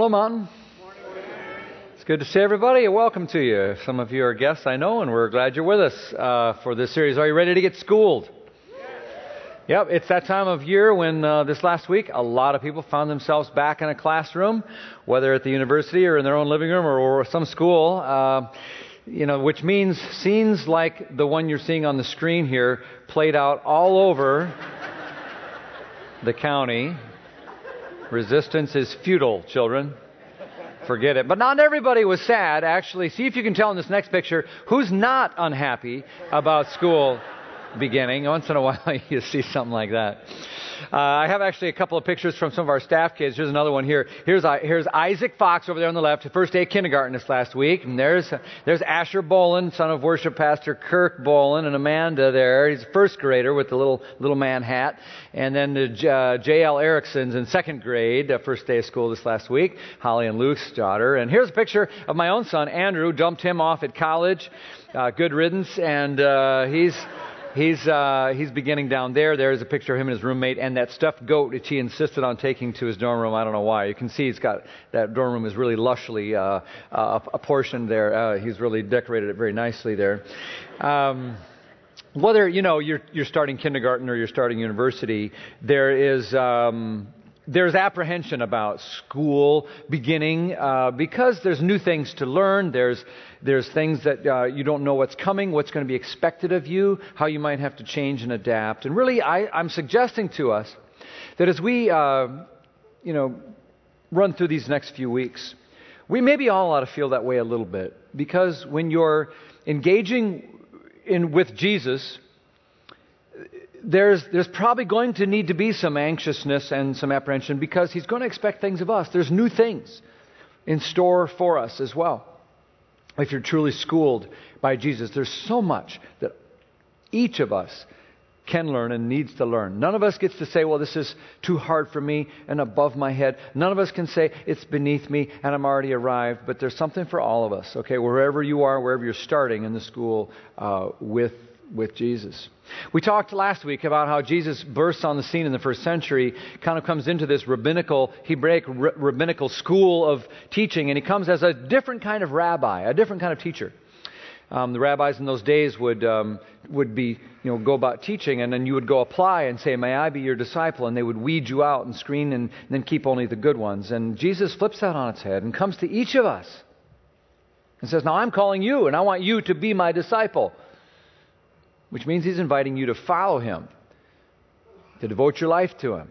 Hello, Mountain. It's good to see everybody. Welcome to you. Some of you are guests, I know, and we're glad you're with us uh, for this series. Are you ready to get schooled? Yep, it's that time of year when uh, this last week a lot of people found themselves back in a classroom, whether at the university or in their own living room or, or some school. Uh, you know, which means scenes like the one you're seeing on the screen here played out all over the county. Resistance is futile, children. Forget it. But not everybody was sad. Actually, see if you can tell in this next picture who's not unhappy about school beginning. Once in a while, you see something like that. Uh, I have actually a couple of pictures from some of our staff kids. Here's another one here. Here's, uh, here's Isaac Fox over there on the left, first day of kindergarten this last week. And there's, there's Asher Bolin, son of worship pastor Kirk Bolin, and Amanda there. He's a first grader with the little, little man hat. And then the, uh, J.L. Erickson's in second grade, uh, first day of school this last week. Holly and Luke's daughter. And here's a picture of my own son, Andrew. Dumped him off at college. Uh, good riddance. And uh, he's he's uh, he's beginning down there. There's a picture of him and his roommate, and that stuffed goat which he insisted on taking to his dorm room. I don't know why. You can see he's got that dorm room is really lushly uh, uh, apportioned there. Uh, he's really decorated it very nicely there. Um, whether you know you're you're starting kindergarten or you're starting university, there is. Um, there's apprehension about school beginning uh, because there's new things to learn. There's there's things that uh, you don't know what's coming, what's going to be expected of you, how you might have to change and adapt. And really, I, am suggesting to us that as we uh, you know run through these next few weeks, we maybe all ought to feel that way a little bit because when you're engaging in with Jesus there's, there's probably going to need to be some anxiousness and some apprehension because he's going to expect things of us. There's new things in store for us as well. If you're truly schooled by Jesus, there's so much that each of us can learn and needs to learn. None of us gets to say, well, this is too hard for me and above my head. None of us can say, it's beneath me and I'm already arrived. But there's something for all of us, okay? Wherever you are, wherever you're starting in the school uh, with with Jesus. We talked last week about how Jesus bursts on the scene in the first century, kind of comes into this rabbinical, Hebraic rabbinical school of teaching, and he comes as a different kind of rabbi, a different kind of teacher. Um, the rabbis in those days would um, would be you know go about teaching, and then you would go apply and say, "May I be your disciple?" And they would weed you out and screen and, and then keep only the good ones. And Jesus flips that on its head and comes to each of us and says, "Now I'm calling you, and I want you to be my disciple." Which means he's inviting you to follow him, to devote your life to him.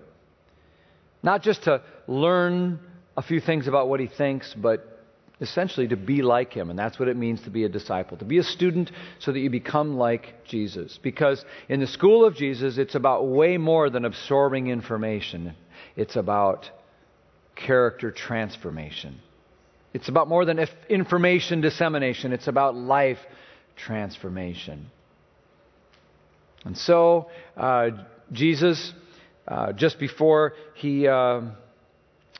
Not just to learn a few things about what he thinks, but essentially to be like him. And that's what it means to be a disciple, to be a student so that you become like Jesus. Because in the school of Jesus, it's about way more than absorbing information, it's about character transformation. It's about more than information dissemination, it's about life transformation. And so, uh, Jesus, uh, just before he uh,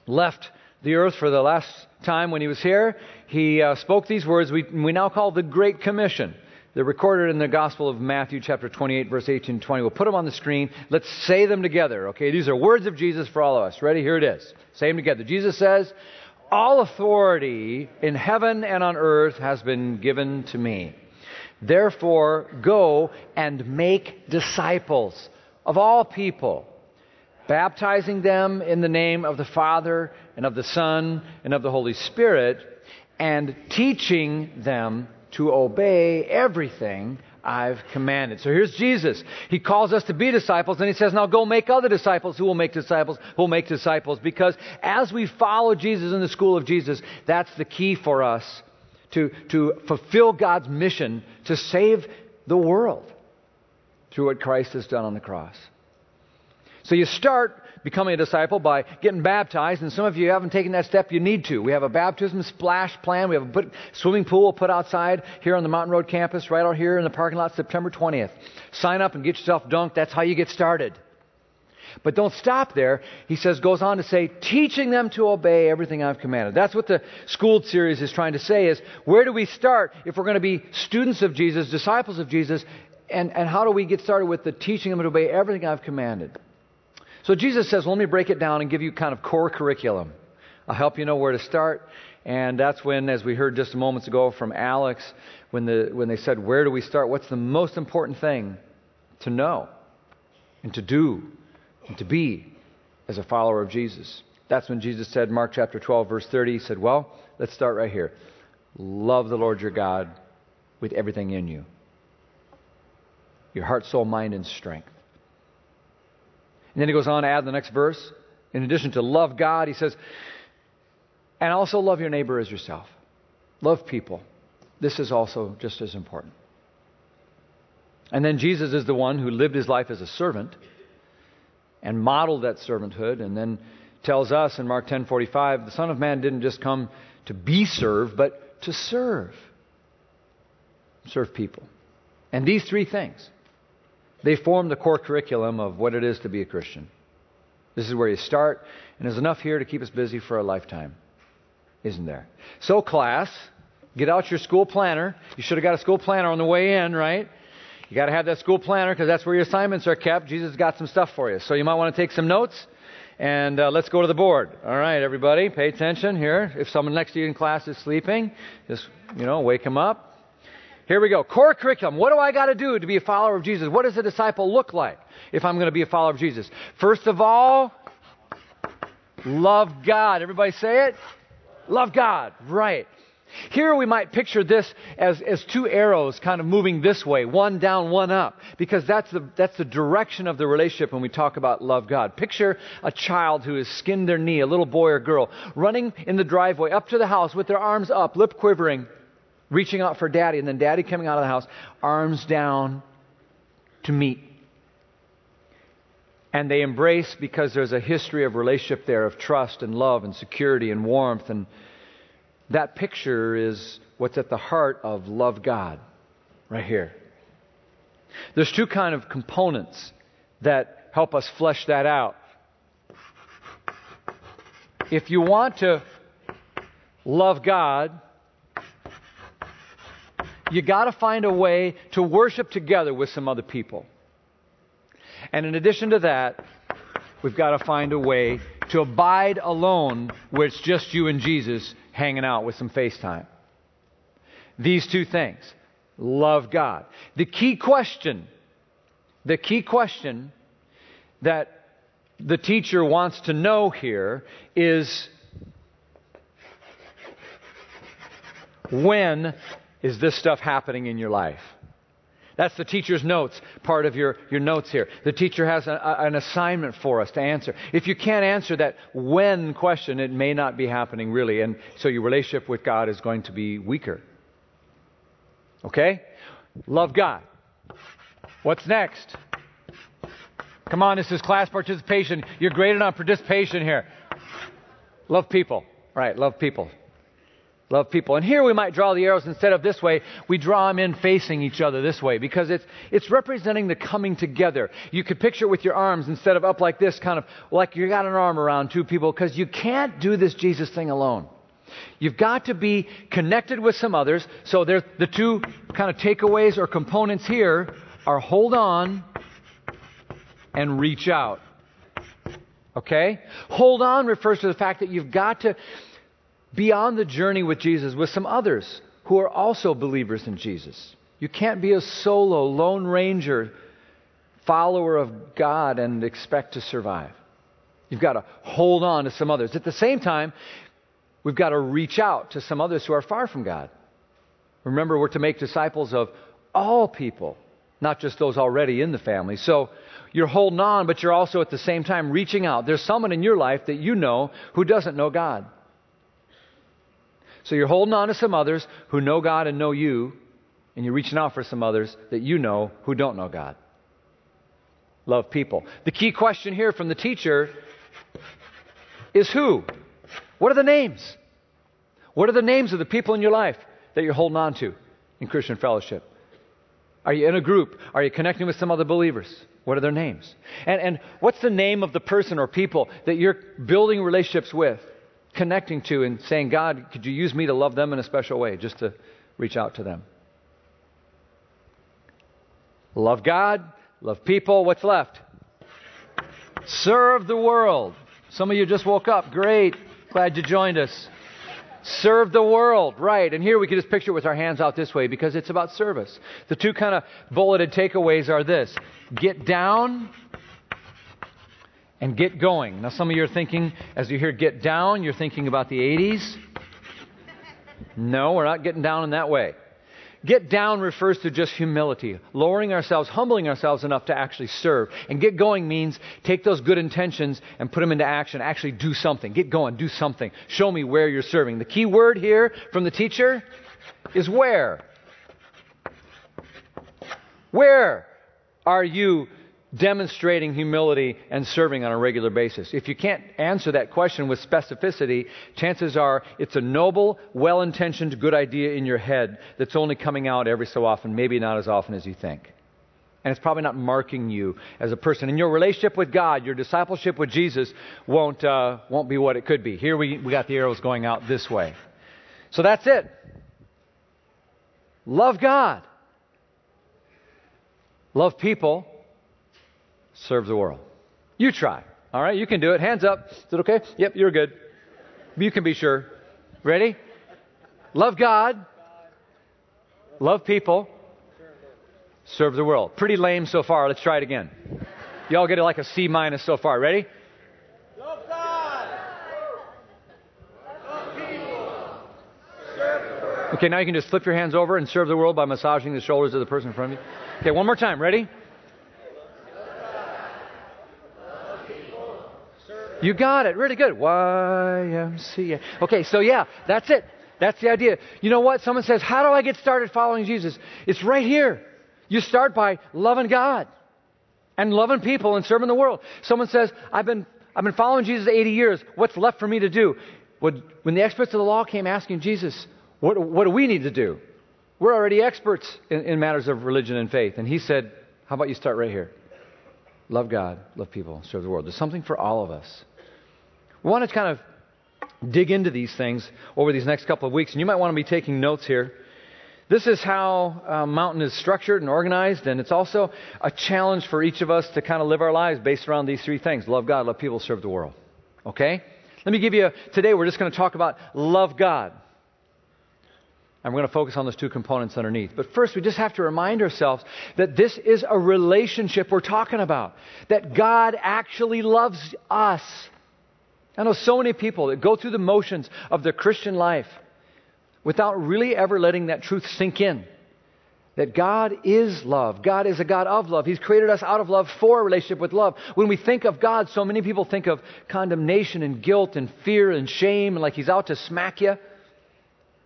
left the earth for the last time when he was here, he uh, spoke these words we, we now call the Great Commission. They're recorded in the Gospel of Matthew, chapter 28, verse 18 and 20. We'll put them on the screen. Let's say them together, okay? These are words of Jesus for all of us. Ready? Here it is. Say them together. Jesus says, All authority in heaven and on earth has been given to me. Therefore, go and make disciples of all people, baptizing them in the name of the Father and of the Son and of the Holy Spirit, and teaching them to obey everything I've commanded. So here's Jesus. He calls us to be disciples, and he says, Now go make other disciples who will make disciples, who will make disciples. Because as we follow Jesus in the school of Jesus, that's the key for us to, to fulfill God's mission to save the world through what Christ has done on the cross. So you start becoming a disciple by getting baptized, and some of you haven't taken that step, you need to. We have a baptism splash plan. We have a swimming pool put outside here on the Mountain Road campus, right out here in the parking lot, September 20th. Sign up and get yourself dunked. That's how you get started. But don't stop there. He says, goes on to say, teaching them to obey everything I've commanded. That's what the Schooled series is trying to say is, where do we start if we're going to be students of Jesus, disciples of Jesus, and, and how do we get started with the teaching them to obey everything I've commanded? So Jesus says, well, let me break it down and give you kind of core curriculum I'll help you know where to start. And that's when, as we heard just moments ago from Alex, when, the, when they said, Where do we start? What's the most important thing to know and to do and to be as a follower of Jesus? That's when Jesus said, Mark chapter 12, verse 30, He said, Well, let's start right here. Love the Lord your God with everything in you your heart, soul, mind, and strength. And then he goes on to add the next verse. In addition to love God, he says, and also love your neighbor as yourself. Love people. This is also just as important. And then Jesus is the one who lived his life as a servant and modeled that servanthood and then tells us in Mark 10:45 the son of man didn't just come to be served but to serve serve people. And these three things they form the core curriculum of what it is to be a Christian. This is where you start and there's enough here to keep us busy for a lifetime isn't there? So, class, get out your school planner. You should have got a school planner on the way in, right? You got to have that school planner because that's where your assignments are kept. Jesus got some stuff for you. So, you might want to take some notes. And uh, let's go to the board. All right, everybody, pay attention here. If someone next to you in class is sleeping, just, you know, wake them up. Here we go. Core curriculum. What do I got to do to be a follower of Jesus? What does a disciple look like if I'm going to be a follower of Jesus? First of all, love God. Everybody say it. Love God, right. Here we might picture this as, as two arrows kind of moving this way, one down, one up, because that's the, that's the direction of the relationship when we talk about love God. Picture a child who has skinned their knee, a little boy or girl, running in the driveway up to the house with their arms up, lip quivering, reaching out for daddy, and then daddy coming out of the house, arms down to meet and they embrace because there's a history of relationship there of trust and love and security and warmth. And that picture is what's at the heart of love God, right here. There's two kind of components that help us flesh that out. If you want to love God, you got to find a way to worship together with some other people. And in addition to that, we've got to find a way to abide alone where it's just you and Jesus hanging out with some FaceTime. These two things love God. The key question, the key question that the teacher wants to know here is when is this stuff happening in your life? That's the teacher's notes, part of your, your notes here. The teacher has a, a, an assignment for us to answer. If you can't answer that when question, it may not be happening really, and so your relationship with God is going to be weaker. Okay? Love God. What's next? Come on, this is class participation. You're graded on participation here. Love people. Right, love people. Love people. And here we might draw the arrows instead of this way, we draw them in facing each other this way because it's, it's representing the coming together. You could picture it with your arms instead of up like this, kind of like you got an arm around two people because you can't do this Jesus thing alone. You've got to be connected with some others. So there, the two kind of takeaways or components here are hold on and reach out. Okay? Hold on refers to the fact that you've got to be on the journey with Jesus with some others who are also believers in Jesus. You can't be a solo, lone ranger follower of God and expect to survive. You've got to hold on to some others. At the same time, we've got to reach out to some others who are far from God. Remember, we're to make disciples of all people, not just those already in the family. So you're holding on, but you're also at the same time reaching out. There's someone in your life that you know who doesn't know God. So you're holding on to some others who know God and know you, and you're reaching out for some others that you know who don't know God. Love people. The key question here from the teacher is who? What are the names? What are the names of the people in your life that you're holding on to in Christian fellowship? Are you in a group? Are you connecting with some other believers? What are their names? And, and what's the name of the person or people that you're building relationships with? Connecting to and saying, God, could you use me to love them in a special way, just to reach out to them? Love God, love people. What's left? Serve the world. Some of you just woke up. Great. Glad you joined us. Serve the world, right. And here we can just picture it with our hands out this way because it's about service. The two kind of bulleted takeaways are this get down and get going. Now, some of you are thinking, as you hear get down, you're thinking about the 80s. No, we're not getting down in that way. Get down refers to just humility, lowering ourselves, humbling ourselves enough to actually serve. And get going means take those good intentions and put them into action. Actually do something. Get going, do something. Show me where you're serving. The key word here from the teacher is where. Where are you demonstrating humility and serving on a regular basis? If you can't answer that question with specificity, chances are it's a noble, well intentioned, good idea in your head that's only coming out every so often, maybe not as often as you think. And it's probably not marking you as a person. And your relationship with God, your discipleship with Jesus, won't, uh, won't be what it could be. Here we, we got the arrows going out this way. So that's it. Love God. Love people serve the world. You try. All right, you can do it. Hands up. Is it okay? Yep, you're good. You can be sure. Ready? Love God. Love people. Serve the world. Pretty lame so far. Let's try it again. Y'all get it like a C minus so far. Ready? Love God. Love people. Serve the world. Okay, now you can just flip your hands over and serve the world by massaging the shoulders of the person in front of you. Okay, one more time. Ready? You got it. Really good. YMCA. Okay, so yeah, that's it. That's the idea. You know what? Someone says, How do I get started following Jesus? It's right here. You start by loving God and loving people and serving the world. Someone says, I've been, I've been following Jesus 80 years. What's left for me to do? When the experts of the law came asking Jesus, What, what do we need to do? We're already experts in, in matters of religion and faith. And he said, How about you start right here? Love God, love people, serve the world. There's something for all of us. We want to kind of dig into these things over these next couple of weeks, and you might want to be taking notes here. This is how uh, Mountain is structured and organized, and it's also a challenge for each of us to kind of live our lives based around these three things love God, love people, serve the world. Okay? Let me give you, a, today we're just going to talk about love God. And we're going to focus on those two components underneath. But first, we just have to remind ourselves that this is a relationship we're talking about. That God actually loves us. I know so many people that go through the motions of their Christian life without really ever letting that truth sink in. That God is love. God is a God of love. He's created us out of love for a relationship with love. When we think of God, so many people think of condemnation and guilt and fear and shame and like He's out to smack you.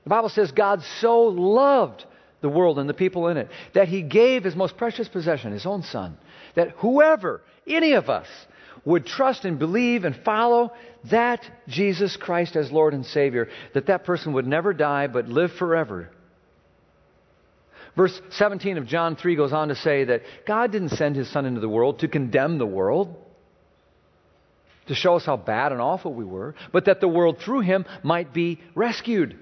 The Bible says God so loved the world and the people in it that He gave His most precious possession, His own Son, that whoever, any of us, would trust and believe and follow that Jesus Christ as Lord and Savior, that that person would never die but live forever. Verse 17 of John 3 goes on to say that God didn't send his Son into the world to condemn the world, to show us how bad and awful we were, but that the world through him might be rescued.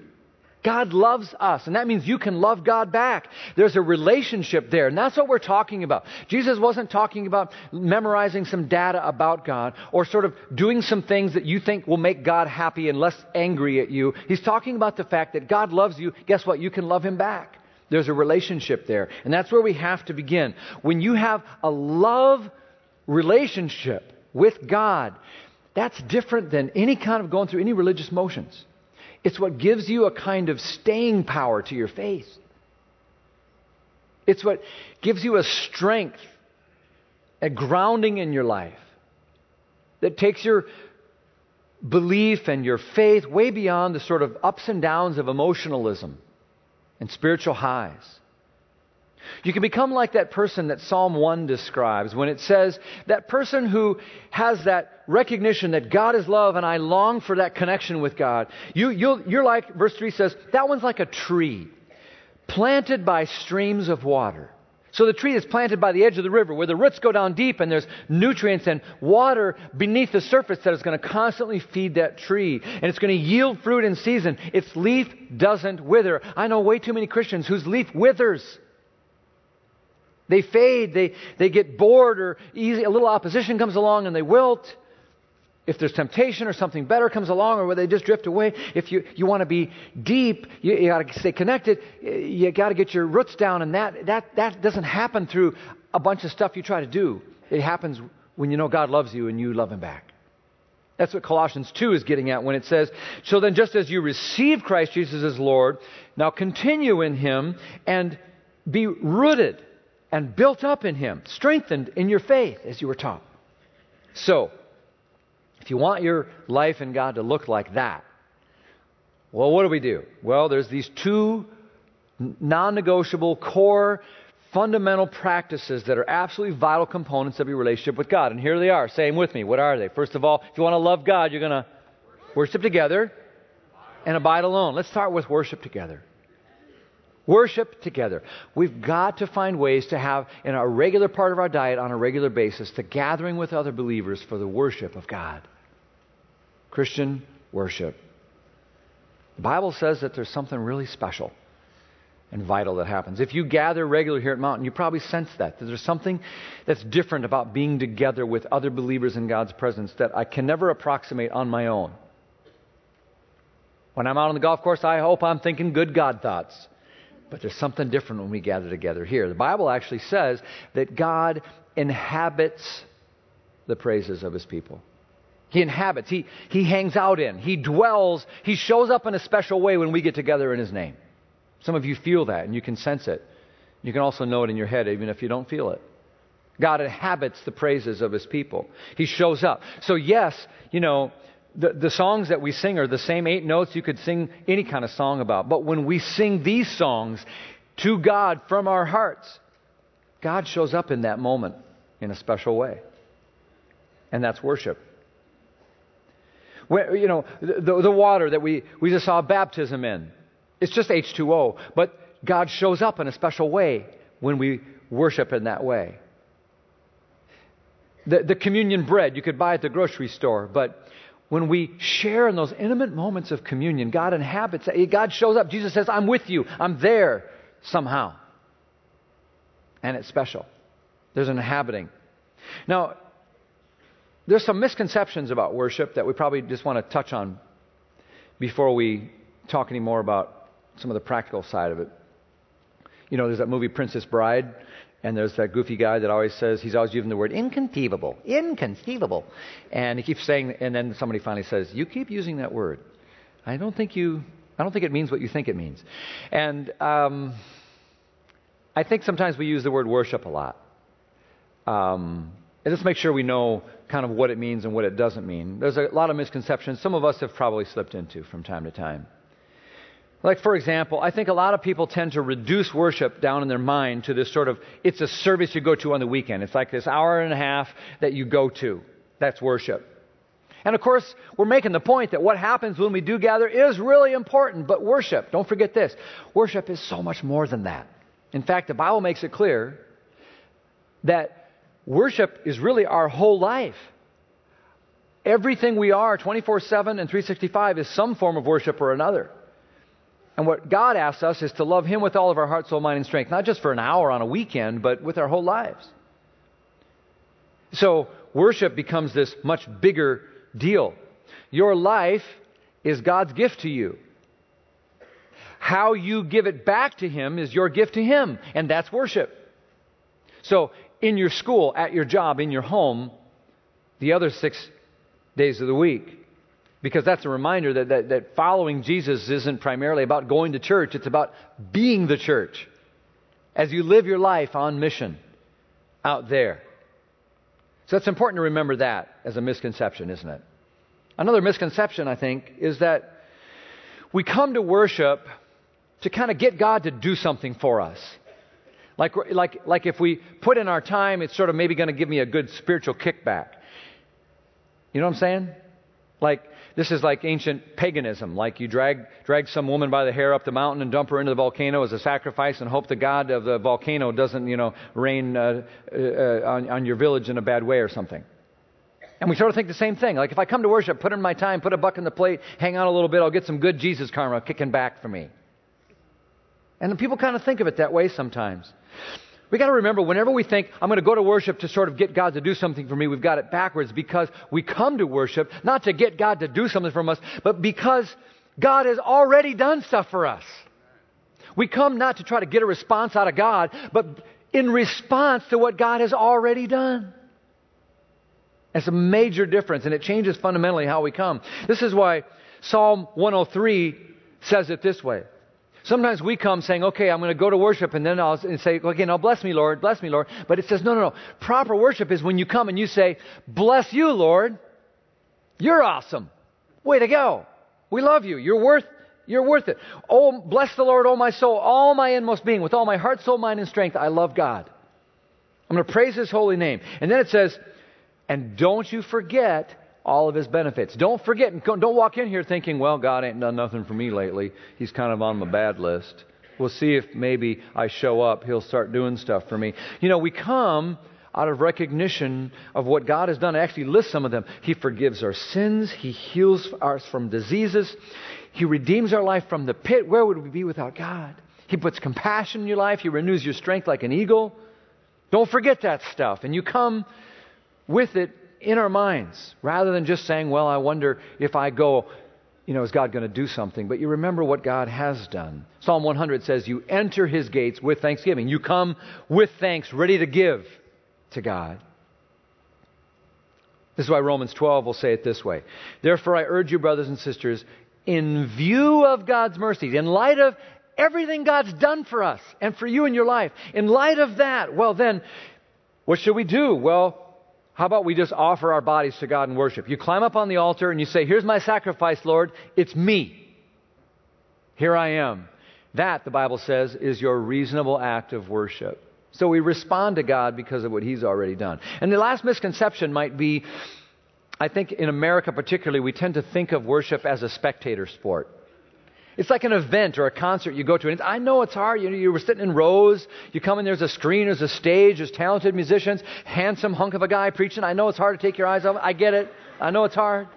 God loves us, and that means you can love God back. There's a relationship there, and that's what we're talking about. Jesus wasn't talking about memorizing some data about God or sort of doing some things that you think will make God happy and less angry at you. He's talking about the fact that God loves you. Guess what? You can love Him back. There's a relationship there, and that's where we have to begin. When you have a love relationship with God, that's different than any kind of going through any religious motions. It's what gives you a kind of staying power to your faith. It's what gives you a strength, a grounding in your life that takes your belief and your faith way beyond the sort of ups and downs of emotionalism and spiritual highs. You can become like that person that Psalm 1 describes when it says, that person who has that recognition that God is love and I long for that connection with God. You, you're like, verse 3 says, that one's like a tree planted by streams of water. So the tree is planted by the edge of the river where the roots go down deep and there's nutrients and water beneath the surface that is going to constantly feed that tree. And it's going to yield fruit in season. Its leaf doesn't wither. I know way too many Christians whose leaf withers. They fade, they, they get bored, or easy, a little opposition comes along and they wilt. if there's temptation or something better comes along or where they just drift away, if you, you want to be deep, you, you got to stay connected, you got to get your roots down, and that, that, that doesn't happen through a bunch of stuff you try to do. It happens when you know God loves you and you love Him back. That's what Colossians 2 is getting at when it says, So then, just as you receive Christ Jesus as Lord, now continue in Him and be rooted and built up in Him, strengthened in your faith as you were taught. So, if you want your life in God to look like that, well, what do we do? Well, there's these two non negotiable core fundamental practices that are absolutely vital components of your relationship with God. And here they are. Same with me. What are they? First of all, if you want to love God, you're going to worship together and abide alone. Let's start with worship together. Worship together. We've got to find ways to have in a regular part of our diet on a regular basis the gathering with other believers for the worship of God. Christian worship. The Bible says that there's something really special and vital that happens. If you gather regularly here at Mountain, you probably sense that, that there's something that's different about being together with other believers in God's presence that I can never approximate on my own. When I'm out on the golf course, I hope I'm thinking good God thoughts. But there's something different when we gather together here. The Bible actually says that God inhabits the praises of his people. He inhabits, he, he hangs out in, he dwells, he shows up in a special way when we get together in his name. Some of you feel that and you can sense it. You can also know it in your head even if you don't feel it. God inhabits the praises of his people. He shows up. So, yes, you know, the, the songs that we sing are the same eight notes you could sing any kind of song about. But when we sing these songs to God from our hearts, God shows up in that moment in a special way. And that's worship. When, you know, the, the water that we, we just saw baptism in, it's just H2O, but God shows up in a special way when we worship in that way. The, the communion bread you could buy at the grocery store, but when we share in those intimate moments of communion, God inhabits, God shows up. Jesus says, I'm with you, I'm there somehow. And it's special. There's an inhabiting. Now, there's some misconceptions about worship that we probably just want to touch on before we talk any more about some of the practical side of it. You know, there's that movie Princess Bride, and there's that goofy guy that always says, he's always using the word inconceivable, inconceivable. And he keeps saying, and then somebody finally says, You keep using that word. I don't think you, I don't think it means what you think it means. And um, I think sometimes we use the word worship a lot. Um, and let's make sure we know kind of what it means and what it doesn't mean. There's a lot of misconceptions some of us have probably slipped into from time to time. Like, for example, I think a lot of people tend to reduce worship down in their mind to this sort of, it's a service you go to on the weekend. It's like this hour and a half that you go to. That's worship. And of course, we're making the point that what happens when we do gather is really important, but worship, don't forget this, worship is so much more than that. In fact, the Bible makes it clear that Worship is really our whole life. Everything we are 24 7 and 365 is some form of worship or another. And what God asks us is to love Him with all of our heart, soul, mind, and strength, not just for an hour on a weekend, but with our whole lives. So, worship becomes this much bigger deal. Your life is God's gift to you. How you give it back to Him is your gift to Him, and that's worship. So, in your school, at your job, in your home, the other six days of the week. Because that's a reminder that, that, that following Jesus isn't primarily about going to church, it's about being the church as you live your life on mission out there. So it's important to remember that as a misconception, isn't it? Another misconception, I think, is that we come to worship to kind of get God to do something for us. Like, like, like if we put in our time, it's sort of maybe going to give me a good spiritual kickback. You know what I'm saying? Like, this is like ancient paganism. Like you drag, drag some woman by the hair up the mountain and dump her into the volcano as a sacrifice and hope the god of the volcano doesn't, you know, rain uh, uh, on, on your village in a bad way or something. And we sort of think the same thing. Like if I come to worship, put in my time, put a buck in the plate, hang out a little bit, I'll get some good Jesus karma kicking back for me. And people kind of think of it that way sometimes. We got to remember whenever we think, I'm going to go to worship to sort of get God to do something for me, we've got it backwards because we come to worship not to get God to do something from us, but because God has already done stuff for us. We come not to try to get a response out of God, but in response to what God has already done. It's a major difference, and it changes fundamentally how we come. This is why Psalm 103 says it this way Sometimes we come saying, okay, I'm going to go to worship, and then I'll say, okay, now bless me, Lord, bless me, Lord. But it says, no, no, no. Proper worship is when you come and you say, bless you, Lord. You're awesome. Way to go. We love you. You're worth, you're worth it. Oh, bless the Lord, oh my soul, all my inmost being, with all my heart, soul, mind, and strength. I love God. I'm going to praise His holy name. And then it says, and don't you forget all of his benefits. Don't forget, don't walk in here thinking, well, God ain't done nothing for me lately. He's kind of on my bad list. We'll see if maybe I show up, he'll start doing stuff for me. You know, we come out of recognition of what God has done. I actually list some of them. He forgives our sins, He heals us from diseases, He redeems our life from the pit. Where would we be without God? He puts compassion in your life, He renews your strength like an eagle. Don't forget that stuff. And you come with it in our minds rather than just saying, well, I wonder if I go, you know, is God going to do something? But you remember what God has done. Psalm 100 says, You enter his gates with thanksgiving. You come with thanks, ready to give to God. This is why Romans 12 will say it this way Therefore, I urge you, brothers and sisters, in view of God's mercies, in light of everything God's done for us and for you in your life, in light of that, well, then, what should we do? Well, how about we just offer our bodies to God in worship? You climb up on the altar and you say, Here's my sacrifice, Lord. It's me. Here I am. That, the Bible says, is your reasonable act of worship. So we respond to God because of what He's already done. And the last misconception might be I think in America particularly, we tend to think of worship as a spectator sport. It's like an event or a concert you go to. And I know it's hard. You, know, you were sitting in rows. You come in, there's a screen, there's a stage, there's talented musicians, handsome hunk of a guy preaching. I know it's hard to take your eyes off. I get it. I know it's hard.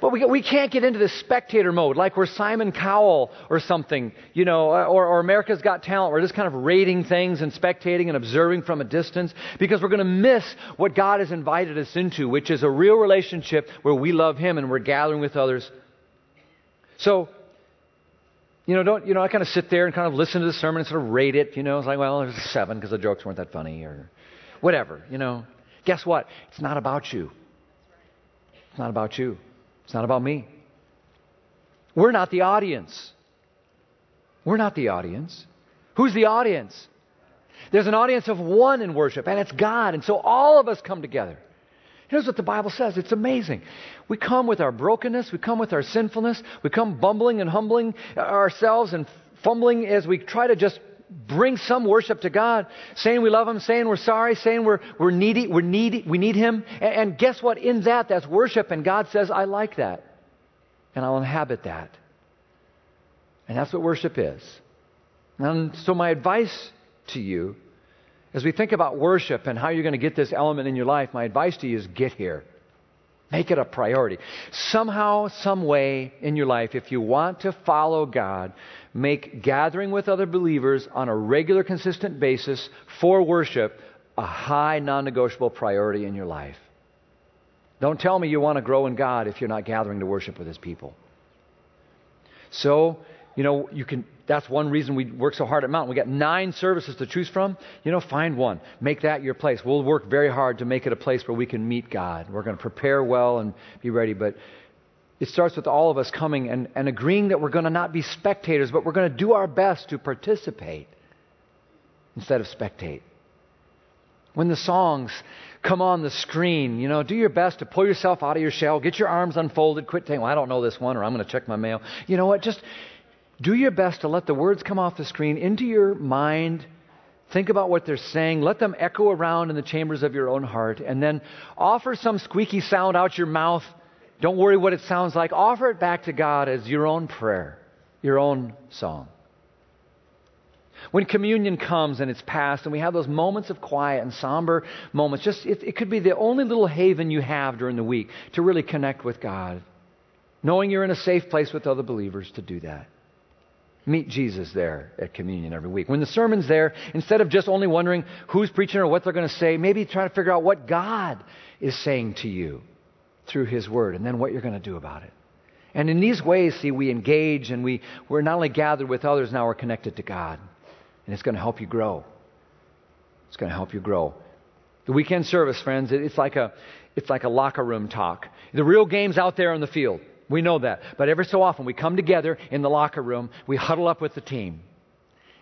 But we, we can't get into this spectator mode like we're Simon Cowell or something, you know, or, or America's Got Talent. We're just kind of rating things and spectating and observing from a distance because we're going to miss what God has invited us into, which is a real relationship where we love Him and we're gathering with others. So, you know, don't, you know, I kind of sit there and kind of listen to the sermon and sort of rate it. You know, it's like, well, there's a seven because the jokes weren't that funny or whatever, you know. Guess what? It's not about you. It's not about you. It's not about me. We're not the audience. We're not the audience. Who's the audience? There's an audience of one in worship, and it's God. And so all of us come together. Here's what the Bible says it's amazing. We come with our brokenness, we come with our sinfulness, we come bumbling and humbling ourselves and fumbling as we try to just bring some worship to God, saying we love Him, saying we're sorry, saying we're, we're needy, we're needy, we need Him. And, and guess what? In that, that's worship, and God says, I like that. And I'll inhabit that. And that's what worship is. And so, my advice to you as we think about worship and how you're going to get this element in your life, my advice to you is get here. Make it a priority. Somehow, some way in your life, if you want to follow God, make gathering with other believers on a regular, consistent basis for worship a high, non negotiable priority in your life. Don't tell me you want to grow in God if you're not gathering to worship with His people. So, you know, you can that's one reason we work so hard at Mountain. We got nine services to choose from. You know, find one. Make that your place. We'll work very hard to make it a place where we can meet God. We're going to prepare well and be ready. But it starts with all of us coming and, and agreeing that we're going to not be spectators, but we're going to do our best to participate instead of spectate. When the songs come on the screen, you know, do your best to pull yourself out of your shell, get your arms unfolded, quit saying, well, I don't know this one, or I'm going to check my mail. You know what? Just do your best to let the words come off the screen into your mind. Think about what they're saying. Let them echo around in the chambers of your own heart. And then offer some squeaky sound out your mouth. Don't worry what it sounds like. Offer it back to God as your own prayer, your own song. When communion comes and it's passed, and we have those moments of quiet and somber moments, just it, it could be the only little haven you have during the week to really connect with God, knowing you're in a safe place with other believers to do that. Meet Jesus there at communion every week. When the sermon's there, instead of just only wondering who's preaching or what they're going to say, maybe try to figure out what God is saying to you through His Word and then what you're going to do about it. And in these ways, see, we engage and we, we're not only gathered with others, now we're connected to God. And it's going to help you grow. It's going to help you grow. The weekend service, friends, it's like a, it's like a locker room talk. The real game's out there on the field. We know that. But every so often we come together in the locker room, we huddle up with the team.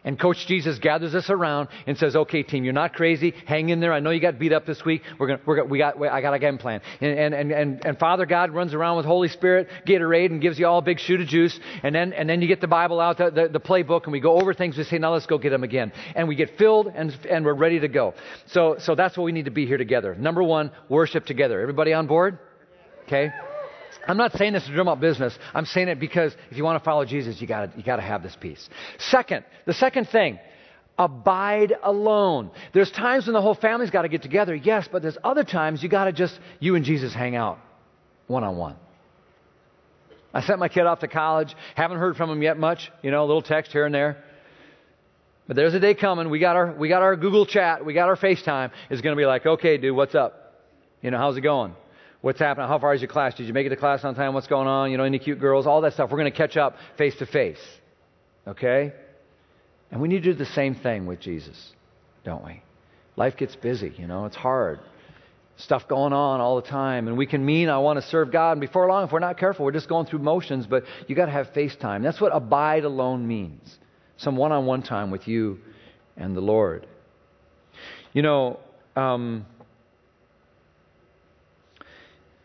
And Coach Jesus gathers us around and says, "Okay, team, you're not crazy. Hang in there. I know you got beat up this week. We're gonna, we're gonna, we got, I got a game plan." And, and and and Father God runs around with Holy Spirit, Gatorade, and gives you all a big shoot of juice. And then and then you get the Bible out, the, the, the playbook, and we go over things. We say, "Now let's go get them again." And we get filled and and we're ready to go. So so that's what we need to be here together. Number one, worship together. Everybody on board? Okay. I'm not saying this to drum up business. I'm saying it because if you want to follow Jesus, you got you to have this piece. Second, the second thing, abide alone. There's times when the whole family's got to get together, yes, but there's other times you got to just you and Jesus hang out one on one. I sent my kid off to college. Haven't heard from him yet much. You know, a little text here and there. But there's a day coming. We got our we got our Google chat. We got our FaceTime. It's going to be like, okay, dude, what's up? You know, how's it going? What's happening? How far is your class? Did you make it to class on time? What's going on? You know, any cute girls? All that stuff. We're going to catch up face to face. Okay? And we need to do the same thing with Jesus, don't we? Life gets busy, you know, it's hard. Stuff going on all the time. And we can mean, I want to serve God. And before long, if we're not careful, we're just going through motions, but you got to have face time. That's what abide alone means some one on one time with you and the Lord. You know, um,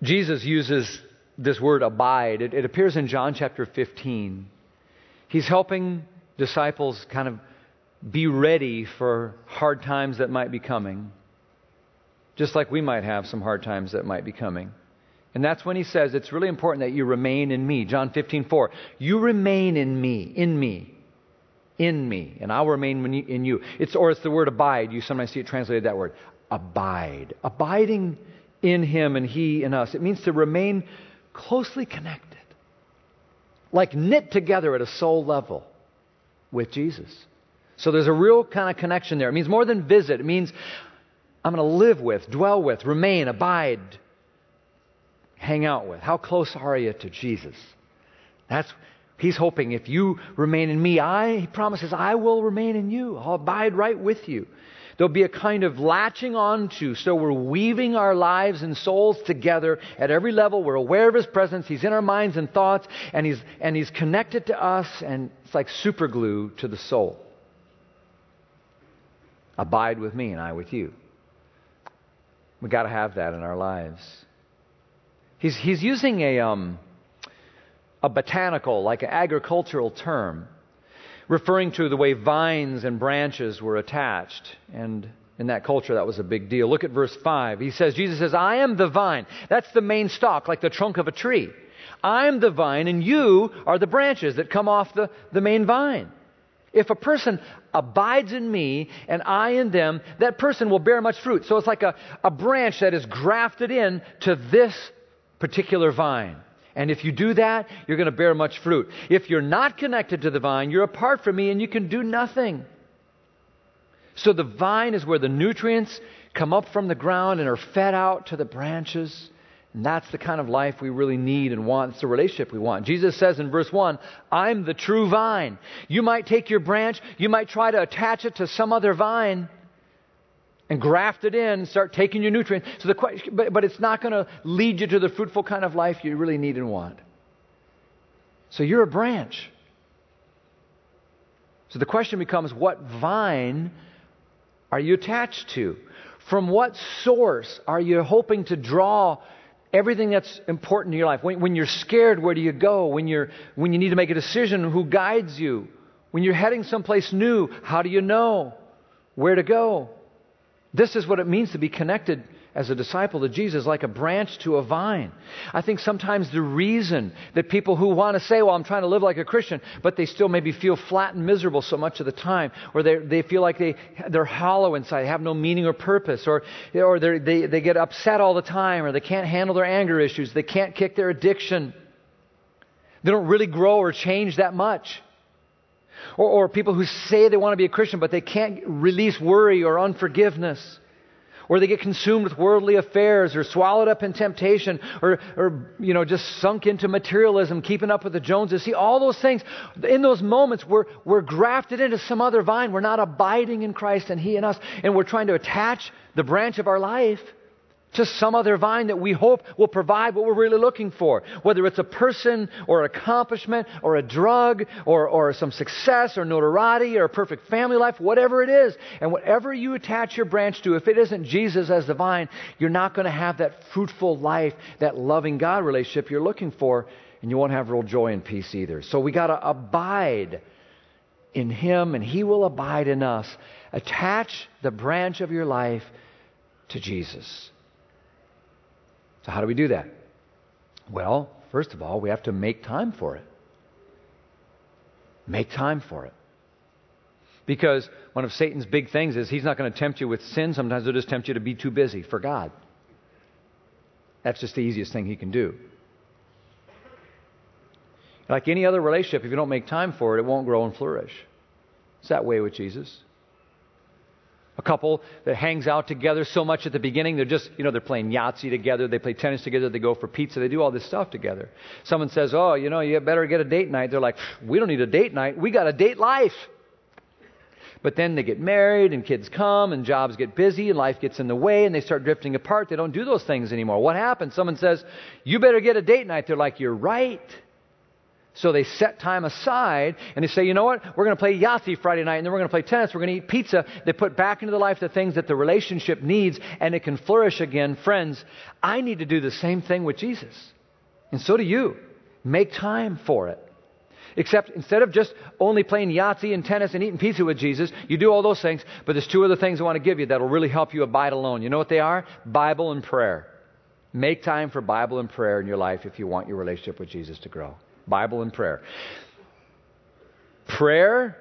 Jesus uses this word abide. It, it, appears in John chapter 15. He's helping disciples kind of be ready for hard times that might be coming, just like we might have some hard times that might be coming. And that's when he says it's really important that you remain in me. John 15, 4. You remain in me, in me, in me, and I'll remain in you. It's, or it's the word abide. You sometimes see it translated that word. Abide. Abiding in Him and He in us. It means to remain closely connected, like knit together at a soul level with Jesus. So there's a real kind of connection there. It means more than visit, it means I'm going to live with, dwell with, remain, abide, hang out with. How close are you to Jesus? That's He's hoping if you remain in me, I, he promises, I will remain in you. I'll abide right with you. There'll be a kind of latching onto. So we're weaving our lives and souls together at every level. We're aware of His presence. He's in our minds and thoughts, and He's, and he's connected to us, and it's like super glue to the soul. Abide with me, and I with you. We've got to have that in our lives. He's, he's using a, um, a botanical, like an agricultural term referring to the way vines and branches were attached. And in that culture, that was a big deal. Look at verse 5. He says, Jesus says, I am the vine. That's the main stalk, like the trunk of a tree. I'm the vine, and you are the branches that come off the, the main vine. If a person abides in me and I in them, that person will bear much fruit. So it's like a, a branch that is grafted in to this particular vine. And if you do that, you're going to bear much fruit. If you're not connected to the vine, you're apart from me and you can do nothing. So the vine is where the nutrients come up from the ground and are fed out to the branches. And that's the kind of life we really need and want. It's the relationship we want. Jesus says in verse 1, I'm the true vine. You might take your branch, you might try to attach it to some other vine, and graft it in, start taking your nutrients. So the question, but, but it's not going to lead you to the fruitful kind of life you really need and want. So you're a branch. So the question becomes what vine are you attached to? From what source are you hoping to draw everything that's important in your life? When, when you're scared, where do you go? When, you're, when you need to make a decision, who guides you? When you're heading someplace new, how do you know where to go? This is what it means to be connected as a disciple to Jesus, like a branch to a vine. I think sometimes the reason that people who want to say, well, I'm trying to live like a Christian, but they still maybe feel flat and miserable so much of the time, or they, they feel like they, they're hollow inside, have no meaning or purpose, or, or they, they get upset all the time, or they can't handle their anger issues, they can't kick their addiction. They don't really grow or change that much. Or, or people who say they want to be a Christian, but they can't release worry or unforgiveness. Or they get consumed with worldly affairs or swallowed up in temptation or, or, you know, just sunk into materialism, keeping up with the Joneses. See, all those things, in those moments, we're, we're grafted into some other vine. We're not abiding in Christ and He in us. And we're trying to attach the branch of our life to some other vine that we hope will provide what we're really looking for. Whether it's a person or accomplishment or a drug or, or some success or notoriety or a perfect family life, whatever it is. And whatever you attach your branch to, if it isn't Jesus as the vine, you're not going to have that fruitful life, that loving God relationship you're looking for, and you won't have real joy and peace either. So we got to abide in Him and He will abide in us. Attach the branch of your life to Jesus. So, how do we do that? Well, first of all, we have to make time for it. Make time for it. Because one of Satan's big things is he's not going to tempt you with sin. Sometimes he'll just tempt you to be too busy for God. That's just the easiest thing he can do. Like any other relationship, if you don't make time for it, it won't grow and flourish. It's that way with Jesus a couple that hangs out together so much at the beginning. They're just, you know, they're playing Yahtzee together, they play tennis together, they go for pizza, they do all this stuff together. Someone says, Oh, you know, you better get a date night. They're like, We don't need a date night. We got a date life. But then they get married and kids come and jobs get busy and life gets in the way and they start drifting apart. They don't do those things anymore. What happens? Someone says, You better get a date night. They're like, You're right. So they set time aside and they say, you know what? We're going to play Yahtzee Friday night and then we're going to play tennis. We're going to eat pizza. They put back into the life the things that the relationship needs and it can flourish again. Friends, I need to do the same thing with Jesus. And so do you. Make time for it. Except instead of just only playing Yahtzee and tennis and eating pizza with Jesus, you do all those things, but there's two other things I want to give you that will really help you abide alone. You know what they are? Bible and prayer. Make time for Bible and prayer in your life if you want your relationship with Jesus to grow. Bible and prayer. Prayer,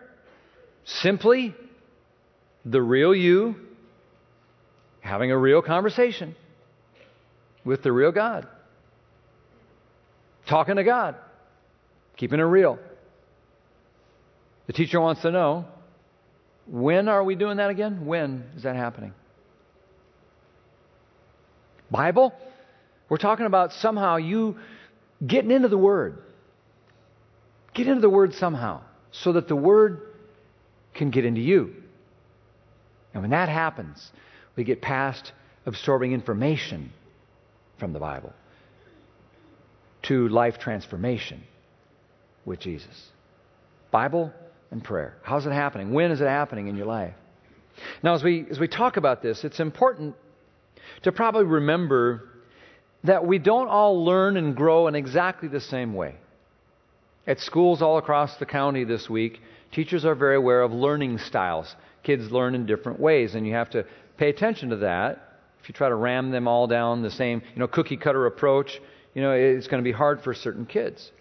simply the real you having a real conversation with the real God. Talking to God, keeping it real. The teacher wants to know when are we doing that again? When is that happening? Bible? We're talking about somehow you getting into the Word. Get into the Word somehow so that the Word can get into you. And when that happens, we get past absorbing information from the Bible to life transformation with Jesus. Bible and prayer. How's it happening? When is it happening in your life? Now, as we, as we talk about this, it's important to probably remember that we don't all learn and grow in exactly the same way. At schools all across the county this week, teachers are very aware of learning styles. Kids learn in different ways, and you have to pay attention to that. If you try to ram them all down the same, you know, cookie cutter approach, you know, it's going to be hard for certain kids.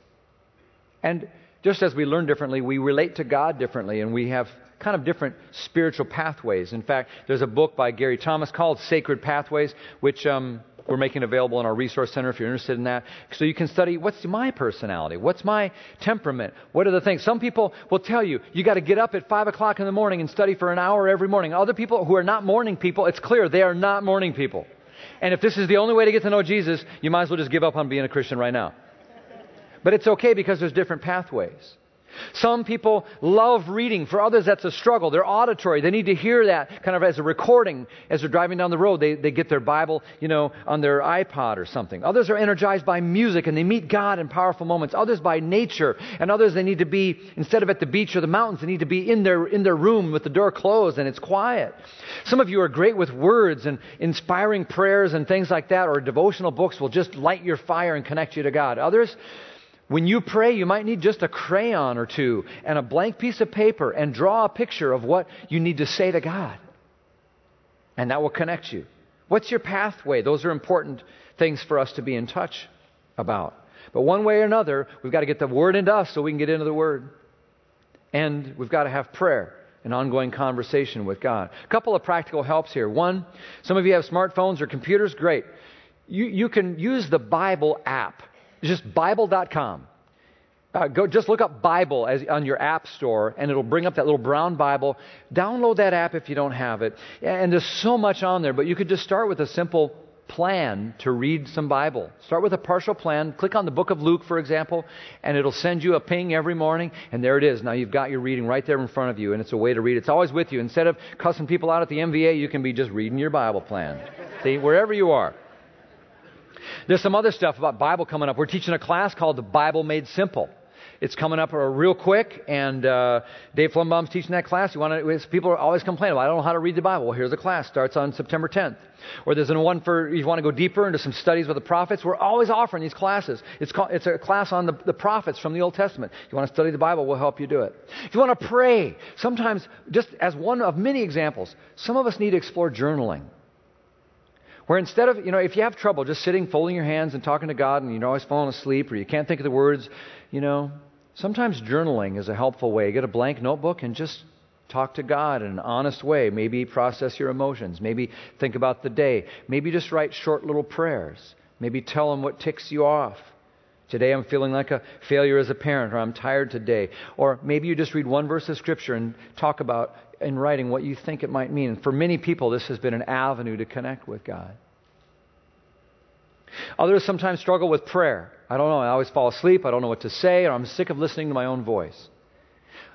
And just as we learn differently, we relate to God differently, and we have kind of different spiritual pathways. In fact, there's a book by Gary Thomas called Sacred Pathways, which um, we're making available in our resource center if you're interested in that. So you can study what's my personality? What's my temperament? What are the things? Some people will tell you, you got to get up at 5 o'clock in the morning and study for an hour every morning. Other people who are not morning people, it's clear they are not morning people. And if this is the only way to get to know Jesus, you might as well just give up on being a Christian right now. But it's okay because there's different pathways. Some people love reading. For others, that's a struggle. They're auditory. They need to hear that kind of as a recording as they're driving down the road. They, they get their Bible, you know, on their iPod or something. Others are energized by music and they meet God in powerful moments. Others by nature. And others, they need to be, instead of at the beach or the mountains, they need to be in their, in their room with the door closed and it's quiet. Some of you are great with words and inspiring prayers and things like that, or devotional books will just light your fire and connect you to God. Others, when you pray, you might need just a crayon or two and a blank piece of paper and draw a picture of what you need to say to God. And that will connect you. What's your pathway? Those are important things for us to be in touch about. But one way or another, we've got to get the Word into us so we can get into the Word. And we've got to have prayer and ongoing conversation with God. A couple of practical helps here. One, some of you have smartphones or computers. Great. You, you can use the Bible app just Bible.com. Uh, go just look up Bible as, on your app store, and it'll bring up that little brown Bible. Download that app if you don't have it. And there's so much on there, but you could just start with a simple plan to read some Bible. Start with a partial plan. Click on the book of Luke, for example, and it'll send you a ping every morning, and there it is. Now you've got your reading right there in front of you, and it's a way to read. It's always with you. Instead of cussing people out at the MVA, you can be just reading your Bible plan. See, wherever you are. There's some other stuff about Bible coming up. We're teaching a class called The Bible Made Simple. It's coming up real quick, and uh, Dave Flumbaum's teaching that class. You want to, people are always complaining, well, I don't know how to read the Bible. Well, here's a class. Starts on September 10th. Or there's one for you want to go deeper into some studies with the prophets. We're always offering these classes. It's, called, it's a class on the, the prophets from the Old Testament. You want to study the Bible, we'll help you do it. If you want to pray, sometimes, just as one of many examples, some of us need to explore journaling. Where instead of, you know, if you have trouble just sitting, folding your hands and talking to God and you're always falling asleep or you can't think of the words, you know, sometimes journaling is a helpful way. Get a blank notebook and just talk to God in an honest way. Maybe process your emotions. Maybe think about the day. Maybe just write short little prayers. Maybe tell Him what ticks you off. Today I'm feeling like a failure as a parent, or I'm tired today. Or maybe you just read one verse of Scripture and talk about in writing what you think it might mean. For many people, this has been an avenue to connect with God. Others sometimes struggle with prayer. I don't know. I always fall asleep. I don't know what to say, or I'm sick of listening to my own voice.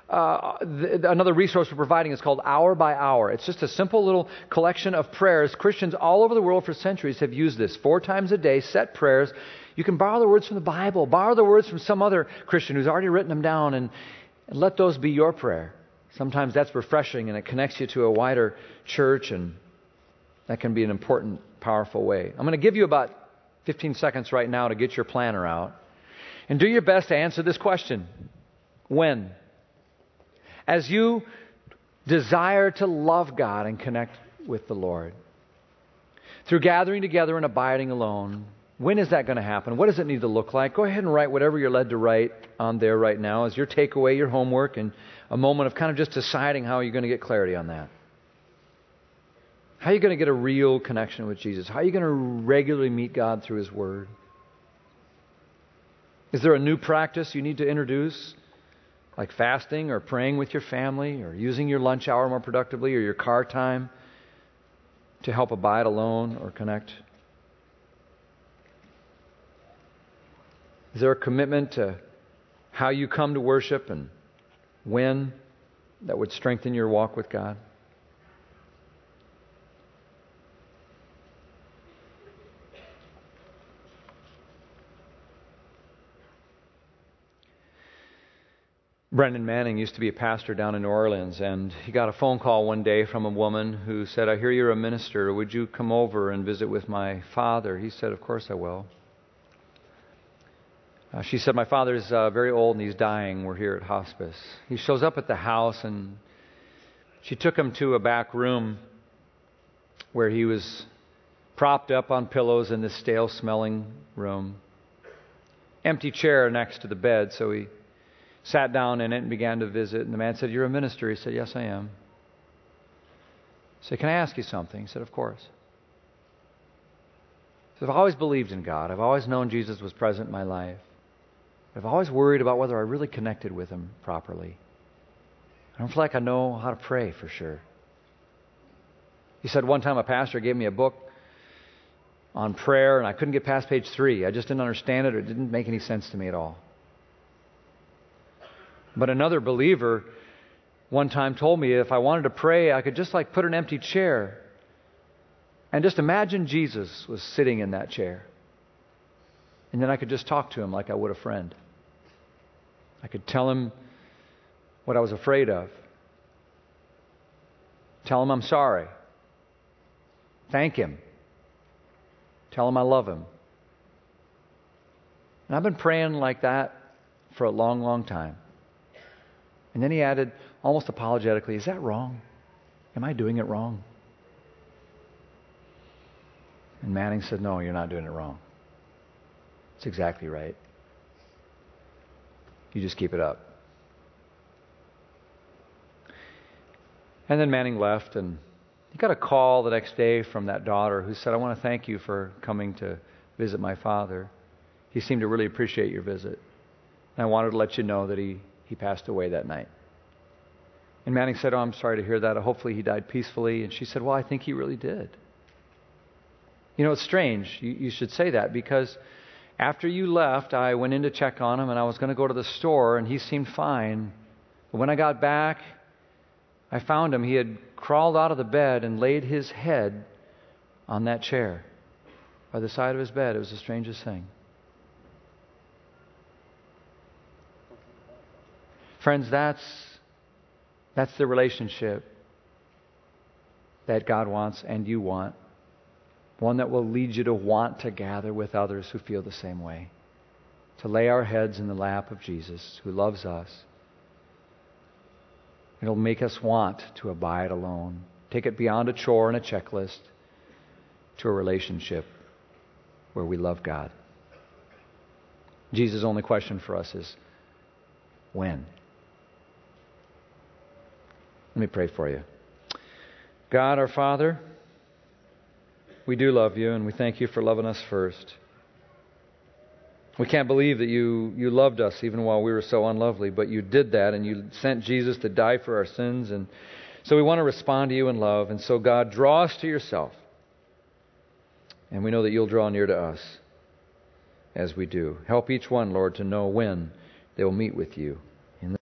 Uh, th- another resource we're providing is called Hour by Hour. It's just a simple little collection of prayers. Christians all over the world for centuries have used this. Four times a day, set prayers. You can borrow the words from the Bible, borrow the words from some other Christian who's already written them down, and, and let those be your prayer. Sometimes that's refreshing and it connects you to a wider church, and that can be an important, powerful way. I'm going to give you about 15 seconds right now to get your planner out and do your best to answer this question When? As you desire to love God and connect with the Lord through gathering together and abiding alone, when is that going to happen? What does it need to look like? Go ahead and write whatever you're led to write on there right now as your takeaway, your homework, and a moment of kind of just deciding how you're going to get clarity on that. How are you going to get a real connection with Jesus? How are you going to regularly meet God through His Word? Is there a new practice you need to introduce? Like fasting or praying with your family or using your lunch hour more productively or your car time to help abide alone or connect Is there a commitment to how you come to worship and when that would strengthen your walk with God? Brennan Manning used to be a pastor down in New Orleans, and he got a phone call one day from a woman who said, I hear you're a minister. Would you come over and visit with my father? He said, Of course I will. Uh, she said, My father's uh, very old and he's dying. We're here at hospice. He shows up at the house and she took him to a back room where he was propped up on pillows in this stale smelling room. Empty chair next to the bed, so he sat down in it and began to visit. And the man said, You're a minister? He said, Yes, I am. He said, Can I ask you something? He said, Of course. He said, I've always believed in God. I've always known Jesus was present in my life. I've always worried about whether I really connected with Him properly. I don't feel like I know how to pray for sure. He said one time a pastor gave me a book on prayer, and I couldn't get past page three. I just didn't understand it, or it didn't make any sense to me at all. But another believer one time told me if I wanted to pray, I could just like put an empty chair and just imagine Jesus was sitting in that chair. And then I could just talk to him like I would a friend. I could tell him what I was afraid of. Tell him I'm sorry. Thank him. Tell him I love him. And I've been praying like that for a long, long time. And then he added, almost apologetically, Is that wrong? Am I doing it wrong? And Manning said, No, you're not doing it wrong. It's exactly right. You just keep it up. And then Manning left, and he got a call the next day from that daughter who said, I want to thank you for coming to visit my father. He seemed to really appreciate your visit. And I wanted to let you know that he, he passed away that night. And Manning said, Oh, I'm sorry to hear that. Hopefully he died peacefully. And she said, Well, I think he really did. You know, it's strange. You, you should say that because after you left, I went in to check on him and I was going to go to the store and he seemed fine. But when I got back, I found him. He had crawled out of the bed and laid his head on that chair by the side of his bed. It was the strangest thing. Friends, that's, that's the relationship that God wants and you want. One that will lead you to want to gather with others who feel the same way. To lay our heads in the lap of Jesus, who loves us. It'll make us want to abide alone. Take it beyond a chore and a checklist to a relationship where we love God. Jesus' only question for us is when? Let me pray for you. God, our Father, we do love you and we thank you for loving us first. We can't believe that you, you loved us even while we were so unlovely, but you did that and you sent Jesus to die for our sins. And so we want to respond to you in love. And so, God, draw us to yourself. And we know that you'll draw near to us as we do. Help each one, Lord, to know when they will meet with you.